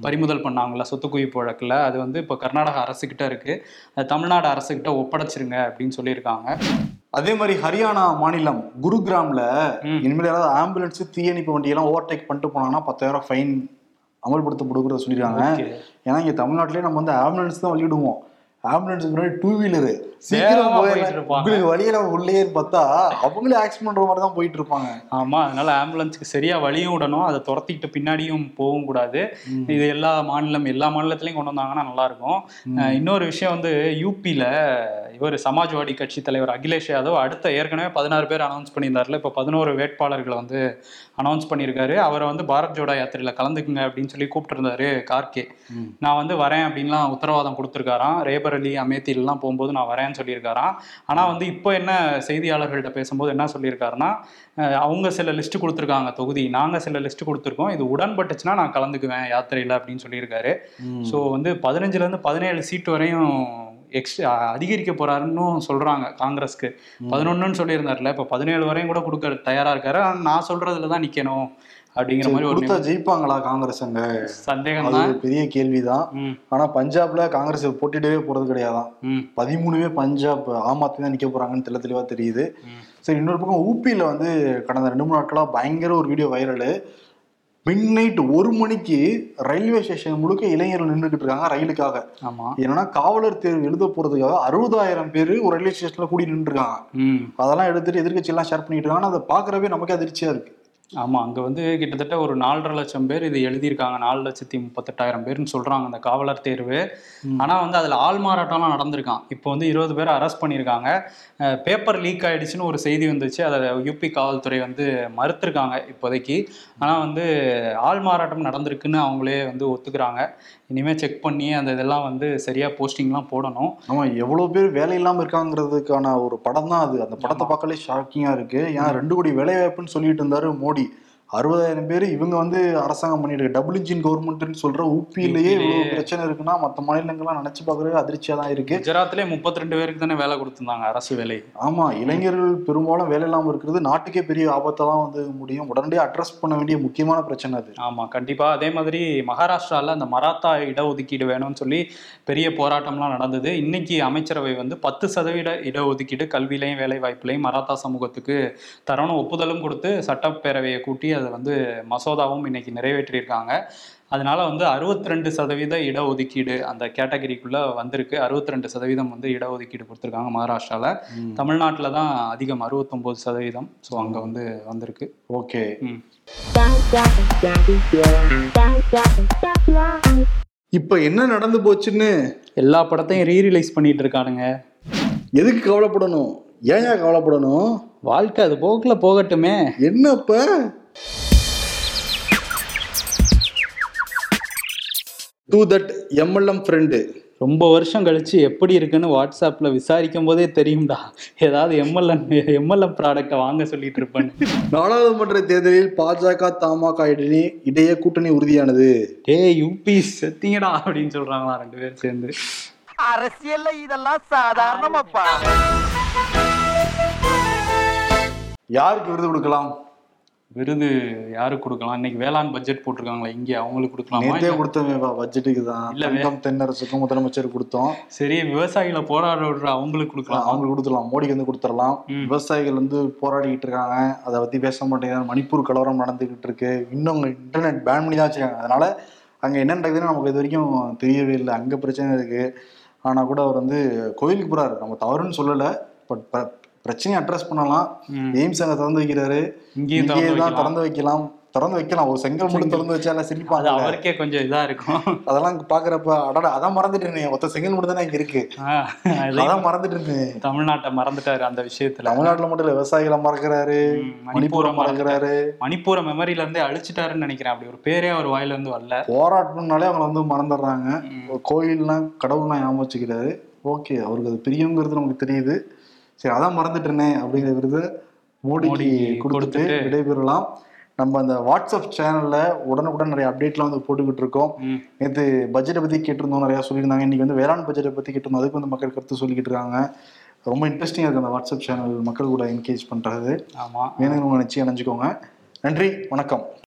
பறிமுதல் பண்ணாங்கல்ல சொத்து குவிப்பு வழக்குல. அது வந்து இப்போ கர்நாடக அரசுகிட்ட இருக்கு. அது தமிழ்நாடு அரசுகிட்ட ஒப்படைச்சிருங்க அப்படின்னு சொல்லியிருக்காங்க. அதே மாதிரி ஹரியானா மாநிலம் குருகிராம்ல. இனிமேல் யாராவது ஆம்புலன்ஸ் தீயணைப்பு வண்டியெல்லாம் ஓவர்டேக் பண்ணிட்டு போனாங்கன்னா பத்தாயிரம் ஃபைன் அமல்படுத்தப்படுகிறத சொல்லியிருக்காங்க. ஏன்னா இங்க தமிழ்நாட்டிலே நம்ம வந்து ஆம்புலன்ஸ் தான் வெளியிடுவோம் ஆம்புலன்ஸுக்கு முன்னாடி டூ வீலரு சீக்கிரம். உங்களுக்கு வழியில உள்ளேன்னு பார்த்தா அவங்களே ஆக்சிடென்ட் பண்ற மாதிரி தான் போயிட்டு இருப்பாங்க. ஆமா அதனால ஆம்புலன்ஸ்க்கு சரியா வழியும் விடணும். அதை துரத்திக்கிட்டு பின்னாடியும் போகவும் கூடாது. இது எல்லா மாநிலம் எல்லா மாநிலத்திலையும் கொண்டு வந்தாங்கன்னா நல்லா இருக்கும். இன்னொரு விஷயம் வந்து யூபியில இவர் சமாஜ்வாடி கட்சி தலைவர் அகிலேஷ் யாதவ் அடுத்த ஏற்கனவே பதினாறு பேர் அனௌன்ஸ் பண்ணியிருந்தாருல இப்போ பதினோரு வேட்பாளர்களை வந்து அனௌன்ஸ் பண்ணியிருக்காரு. அவரை வந்து பாரத் ஜோடா யாத்திரையில கலந்துக்குங்க அப்படின்னு சொல்லி கூப்பிட்டுருந்தாரு கார்கே. நான் வந்து வரேன் அப்படின்லாம் உத்தரவாதம் கொடுத்துருக்காராம். ரேபரலி அமேத்திலாம் போகும்போது நான் வரேன்னு சொல்லியிருக்காராம். ஆனால் வந்து இப்போ என்ன செய்தியாளர்கள்ட்ட பேசும்போது என்ன சொல்லியிருக்காருன்னா அவங்க சில லிஸ்ட் கொடுத்துருக்காங்க தொகுதி. நாங்கள் சில லிஸ்ட் கொடுத்துருக்கோம். இது உடன்பட்டுச்சுன்னா நான் கலந்துக்குவேன் யாத்திரையில் அப்படின்னு சொல்லியிருக்காரு. ஸோ வந்து பதினஞ்சுலேருந்து பதினேழு சீட் வரையும் எக்ஸ்ட்ரா அதிகரிக்க போறாருன்னு சொல்றாங்க காங்கிரஸ்க்கு. பதினொன்னுன்னு சொல்லியிருந்தாருல இப்போ பதினேழு வரையும் கூட கொடுக்க தயாரா இருக்காரு. நான் சொல்றதுல தான் நிக்கணும் அப்படிங்கிற மாதிரி கொடுத்தா ஜெயிப்பாங்களா காங்கிரஸ் அங்க சந்தேகம் தான். பெரிய கேள்விதான். ஆனா பஞ்சாப்ல காங்கிரஸ் போட்டிடவே போறது கிடையாதான். பதிமூணுமே பஞ்சாப் ஆம் ஆத்மி தான் நிக்க போறாங்கன்னு தெள்ள தெளிவா தெரியுது. சரி இன்னொரு பக்கம் ஊபியில வந்து கடந்த ரெண்டு மூணு நாட்களா பயங்கர ஒரு வீடியோ வைரலு. மிட் நைட் ஒரு மணிக்கு ரயில்வே ஸ்டேஷன் முழுக்க இளைஞர்கள் நின்றுகிட்டு இருக்காங்க ரயிலுக்காக. ஆமா. என்னன்னா காவலர் தேர்வு எழுத போறதுக்காக அறுபதாயிரம் பேர் ஒரு ரயில்வே ஸ்டேஷன்ல கூடி நின்று இருக்காங்க. அதெல்லாம் எடுத்துட்டு எதிர்கட்சி எல்லாம் ஷேர் பண்ணிட்டு இருக்காங்க. அதை பாக்குறவே நமக்கே அதிர்ச்சியா இருக்கு. ஆமா அங்க வந்து கிட்டத்தட்ட ஒரு நாலரை லட்சம் பேர் இது எழுதியிருக்காங்க. நாலு லட்சத்தி முப்பத்தெட்டாயிரம் பேர்னு சொல்றாங்க அந்த காவலர் தேர்வு. ஆனா வந்து அதுல ஆள் மாறாட்டம்லாம் நடந்திருக்கான். இப்போ வந்து இருபது பேரை அரெஸ்ட் பண்ணியிருக்காங்க. பேப்பர் லீக் ஆயிடுச்சுன்னு ஒரு செய்தி வந்துச்சு. அதை யூபி காவல்துறை வந்து மறுத்திருக்காங்க இப்போதைக்கு. ஆனா வந்து ஆள் மாறாட்டம் நடந்திருக்குன்னு அவங்களே வந்து ஒத்துக்கிறாங்க. இனிமே செக் பண்ணி அந்த இதெல்லாம் வந்து சரியா போஸ்டிங்லாம் போடணும். ஆமா எவ்வளவு பேர் வேலை இல்லாம இருக்காங்கிறதுக்கான ஒரு படம் தான் அது. அந்த படத்தை பார்க்கலே ஷாக்கிங்கா இருக்கு. ஏன்னா ரெண்டு கோடி வேலை வாய்ப்புன்னு சொல்லிட்டு இருந்தாரு மோடி. அறுபதாயிரம் பேர் இவங்க வந்து அரசாங்கம் பண்ணிட்டு டபுள் இன்ஜின் கவர்மெண்ட்னு சொல்ற ஊப்பியிலேயே இவ்வளவு. பிரச்சனை இருக்குன்னா மற்ற மாநிலங்கள்லாம் நினைச்சு பார்க்கறது அதிர்ச்சியா தான் இருக்கு. குஜராத்லயே முப்பத்தி ரெண்டு பேருக்கு தானே வேலை கொடுத்திருந்தாங்க அரசு வேலை. ஆமா இளைஞர்கள் பெரும்பாலும் வேலை இல்லாம இருக்கிறது நாட்டுக்கே பெரிய ஆபத்தை தான் வந்து முடியும். உடனடியாக அட்ரஸ் பண்ண வேண்டிய முக்கியமான பிரச்சனை அது. ஆமா கண்டிப்பா. அதே மாதிரி மகாராஷ்டிரால அந்த மராத்தா இடஒதுக்கீடு வேணும்னு சொல்லி பெரிய போராட்டம்லாம் நடந்தது. இன்னைக்கு அமைச்சரவை வந்து பத்து சதவீத இடஒதுக்கீடு கல்வியிலையும் வேலை வாய்ப்புலையும் மராத்தா சமூகத்துக்கு தரணும் ஒப்புதலும் கொடுத்து சட்டப்பேரவையை கூட்டி அதை வந்து மசோதாவும் இன்னைக்கு நிறைவேற்றியிருக்காங்க. அதனால வந்து அறுபத்தி ரெண்டு சதவீத இடஒதுக்கீடு அந்த கேட்டகரிக்குள்ள வந்திருக்கு. அறுபத்தி ரெண்டு சதவீதம் வந்து இடஒதுக்கீடு கொடுத்துருக்காங்க மகாராஷ்டிரால. தமிழ்நாட்டில தான் அதிகம் அறுபத்தொன்பது சதவீதம். ஸோ அங்க வந்து வந்திருக்கு. ஓகே. இப்ப என்ன நடந்து போச்சுன்னு? எல்லா படத்தையும் ரீரிலைஸ் பண்ணிட்டு இருக்கானுங்க. எதுக்கு கவலைப்படணும்? ஏன் கவலைப்படணும்? வாழ்க்கை அது போக்குல போகட்டுமே. என்னப்ப? டூ தட் எம்எல்எம் ஃப்ரெண்டு ரொம்ப வருஷம் கழிச்சு எப்படி இருக்குன்னு வாட்ஸ்அப்ல விசாரிக்கும் போதே தெரியும்டா. ஏதாவது எம்எல்என் எம்எல்எம் ப்ராடக்ட்டை வாங்க சொல்லிட்டு இருப்பேன்னு. நாடாளுமன்ற தேர்தலில் பாஜக தமாக இடையே இடையே கூட்டணி உறுதியானது. டேய் யூபி செத்தீங்கடா அப்படின்னு சொல்றாங்களா ரெண்டு பேரும் சேர்ந்து. அரசியல்ல இதெல்லாம் சாதாரணமாப்பா. யாருக்கு விருது கொடுக்கலாம்? விருது யாருக்கு கொடுக்கலாம்? இன்னைக்கு வேளாண் பட்ஜெட் போட்டிருக்காங்களா? இங்க அவங்களுக்கு கொடுக்கலாமா? கொடுத்தோமே பட்ஜெட்டுக்கு தான். இல்ல, தென்னரசுக்கும் முதலமைச்சர் கொடுத்தோம். சரி விவசாயிகளை போராட விடுற அவங்களுக்கு கொடுக்கலாம். அவங்களுக்கு கொடுத்துடலாம். மோடிக்கு வந்து கொடுத்துடலாம். விவசாயிகள் வந்து போராடிக்கிட்டு இருக்காங்க. அதை பத்தி பேச மாட்டேங்கிறாங்க மணிப்பூர் கலவரம் நடந்துகிட்டு இருக்கு. இன்னும் இன்டர்நெட் பேன் பண்ணி தான் வச்சிருக்காங்க. அதனால அங்க என்ன நடக்குதுன்னு நமக்கு இது வரைக்கும் தெரியவே இல்லை. அங்க பிரச்சனை இருக்கு. ஆனா கூட அவர் வந்து கோயிலுக்கு போறாரு. நம்ம தவறுன்னு சொல்லல. பட் பிரச்சனையை அட்ரஸ் பண்ணலாம். எய்ம்ஸ் அங்க திறந்து வைக்கிறாரு. இங்கேயே திறந்து தான் வைக்கலாம். திறந்து வைக்கலாம். திறந்து வைக்கலாம். ஒரு செங்கல் மட்டும் திறந்து வச்சால சிரிப்பாங்க அவருக்கே கொஞ்சம் இதா இருக்கும். அதெல்லாம் பாக்குறப்ப அடடா அதான் மறந்துட்டேனே. ஒத்த செங்கல் மட்டும் தானே இங்க இருக்கு. அதான் மறந்துட்டேனே. தமிழ்நாட்டை மறந்துட்டாரு அந்த விஷயத்துல. தமிழ்நாட்டுல மட்டும் இல்ல விவசாயிகளை மறக்கிறாரு. ம், மணிப்பூரை மணிப்பூரை மறக்கிறாரு. மணிப்பூரை மெமரியில இருந்தே அழிச்சிட்டாருன்னு நினைக்கிறேன். அப்படி ஒரு பேரே அவர் வாயில இருந்து வரல. போராட்டம்னாலே அவங்க வந்து மறந்துடுறாங்க. கோயில்லாம் கடவுள்லாம் ஞாபகம் வச்சுக்கிறாரு. ஓகே அவருக்கு அது பிரியங்கிறது நமக்கு தெரியுது. சரி அதான் மறந்துட்டேனே அப்படிங்கிற விருது மோடி கொடுத்துட்டு விடைபெறலாம். நம்ம அந்த வாட்ஸ்அப் சேனல்ல உடனுக்குடன் நிறைய அப்டேட்லாம் வந்து போட்டுக்கிட்டு இருக்கோம். நேற்று பட்ஜெட்டை பத்தி கேட்டிருந்தோம் நிறைய சொல்லியிருந்தாங்க. இன்னைக்கு வந்து வேளாண் பட்ஜெட்டை பத்தி கேட்டிருந்தோம். அதுக்கு வந்து மக்கள் கருத்து சொல்லிக்கிட்டு இருக்காங்க. ரொம்ப இன்ட்ரெஸ்டிங்காக இருக்கு அந்த வாட்ஸ்அப் சேனல். மக்கள் கூட என்கேஜ் பண்றது. ஆமா. வேணுங்கிறவங்க நிச்சயம் அணைஞ்சுக்கோங்க நன்றி வணக்கம்.